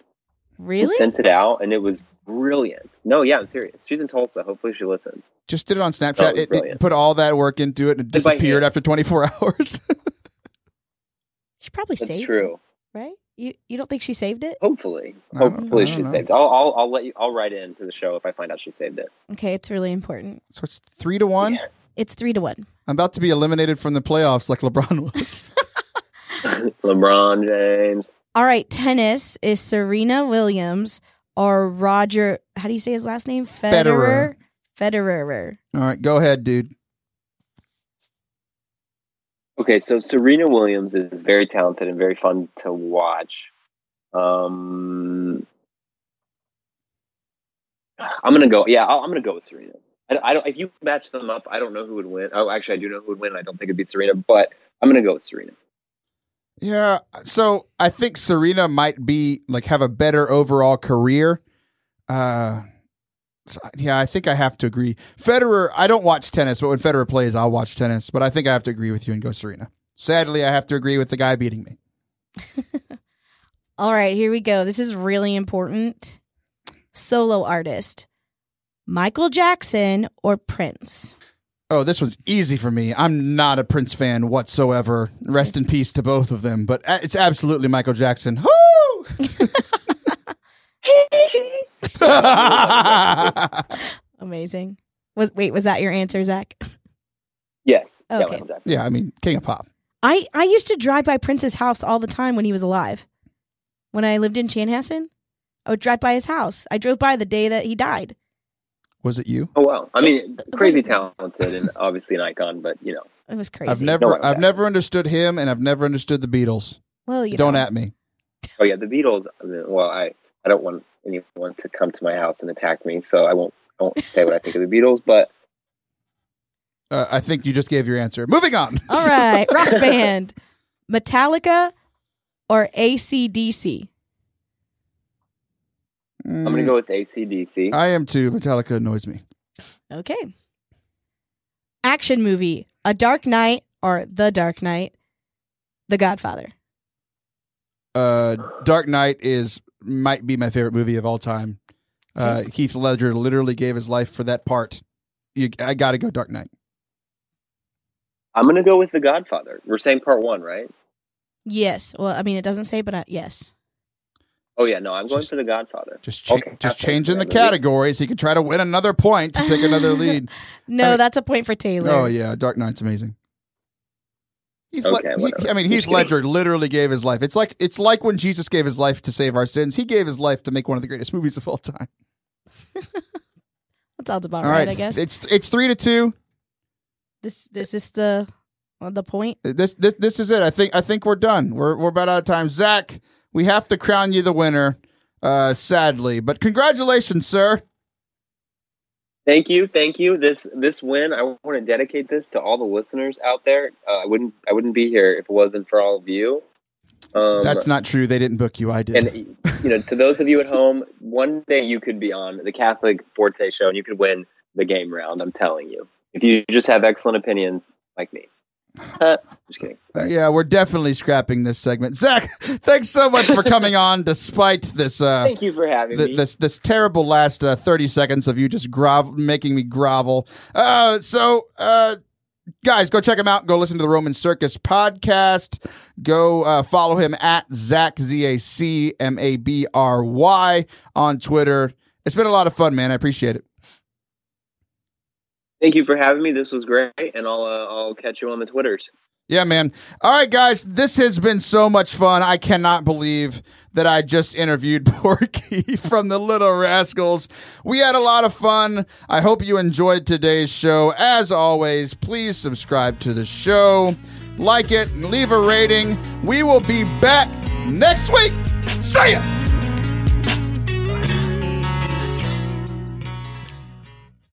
And Really? Sent it out, and it was brilliant. No, yeah, I'm serious. She's in Tulsa. Hopefully, she listens. Just did it on Snapchat. it's it, it put all that work into it and it disappeared after 24 hours. She probably That's saved it, true. right? You you don't think she saved it? Hopefully, I Hopefully she know. saved it. I'll, I'll I'll let you. I'll write in to the show if I find out she saved it. Okay, it's really important. so it's three to one. Yeah. It's three to one. I'm about to be eliminated from the playoffs like LeBron was. LeBron James. All right, tennis is Serena Williams or Roger. How do you say his last name? Federer. Federer. all right, go ahead, dude. Okay, so Serena Williams is very talented and very fun to watch. Um, I'm gonna go. Yeah, I'll, I'm gonna go with Serena. I, I don't. If you match them up, I don't know who would win. Oh, actually, I do know who would win. I don't think it'd be Serena, but I'm gonna go with Serena. Yeah, so I think Serena might be like have a better overall career. Uh so, yeah, I think I have to agree. Federer, I don't watch tennis, but when Federer plays, I'll watch tennis, but I think I have to agree with you and go Serena. Sadly, I have to agree with the guy beating me. All right, here we go. This is really important. Solo artist Michael Jackson or Prince? Oh, this was easy for me. I'm not a Prince fan whatsoever. Rest in peace to both of them, but uh, it's absolutely Michael Jackson. Woo! Amazing. Was wait, was that your answer, Zach? Yes. Yeah, Okay. Yeah, I mean, King of Pop. I I used to drive by Prince's house all the time when he was alive. When I lived in Chanhassen, I would drive by his house. I drove by the day that he died. Was it you? Oh wow. I mean, It crazy wasn't- talented and obviously an icon, but you know, It was crazy. I've never, Michael I've never understood him, and I've never understood the Beatles. well, you Don't know. at me. oh yeah, the Beatles. I mean, well, I I don't want anyone to come to my house and attack me, so I won't I won't say what I think of the Beatles, but Uh, I think you just gave your answer. Moving on. All right, rock band, Metallica or ACDC? I'm gonna go with ACDC. I am too. Metallica annoys me. Okay. Action movie, A Dark Knight or The Dark Knight, The Godfather. Uh, Dark Knight is might be my favorite movie of all time. Uh, Heath Ledger literally gave his life for that part. You, I got to go Dark Knight. I'm gonna go with The Godfather. We're saying part one, right? Yes. Well, I mean, it doesn't say, but uh, yes. Oh yeah, no, I'm going Just- for The Godfather. Just cha- Okay, just changing the categories. He could try to win another point to take another lead. No, I mean- that's a point for Taylor. Oh yeah, Dark Knight's amazing. Heath Le- he- I mean, Just Heath. Ledger literally gave his life. It's like it's like when Jesus gave his life to save our sins. He gave his life to make one of the greatest movies of all time. That sounds about All right, right, I guess. it's it's three to two. This this is the well, the point. This this this is it. I think I think we're done. We're we're about out of time. Zach, we have to crown you the winner. Uh, sadly, but congratulations, sir. Thank you, thank you. This this win, I want to dedicate this to all the listeners out there. Uh, I wouldn't I wouldn't be here if it wasn't for all of you. Um, That's not true. They didn't book you. I did. and you know, to those of you at home, one day you could be on the Catholic Forte show and you could win the game round. I'm telling you, if you just have excellent opinions like me. Uh, just kidding. Uh, yeah, we're definitely scrapping this segment. Zach, thanks so much for coming on, despite this. Uh, Thank you for having th- me. this this terrible last uh, 30 seconds of you just grov- making me grovel. Uh, so, uh, guys, go check him out. Go listen to the Roman Circus podcast. Go uh, follow him at Zach, Z A C M A B R Y on Twitter. It's been a lot of fun, man. I appreciate it. Thank you for having me. This was great, and I'll uh, I'll catch you on the twitters. Yeah, man. All right, guys, this has been so much fun. I cannot believe that I just interviewed Porky from the Little Rascals. We had a lot of fun. I hope you enjoyed today's show. As always, please subscribe to the show, like it, and leave a rating. We will be back next week. See ya!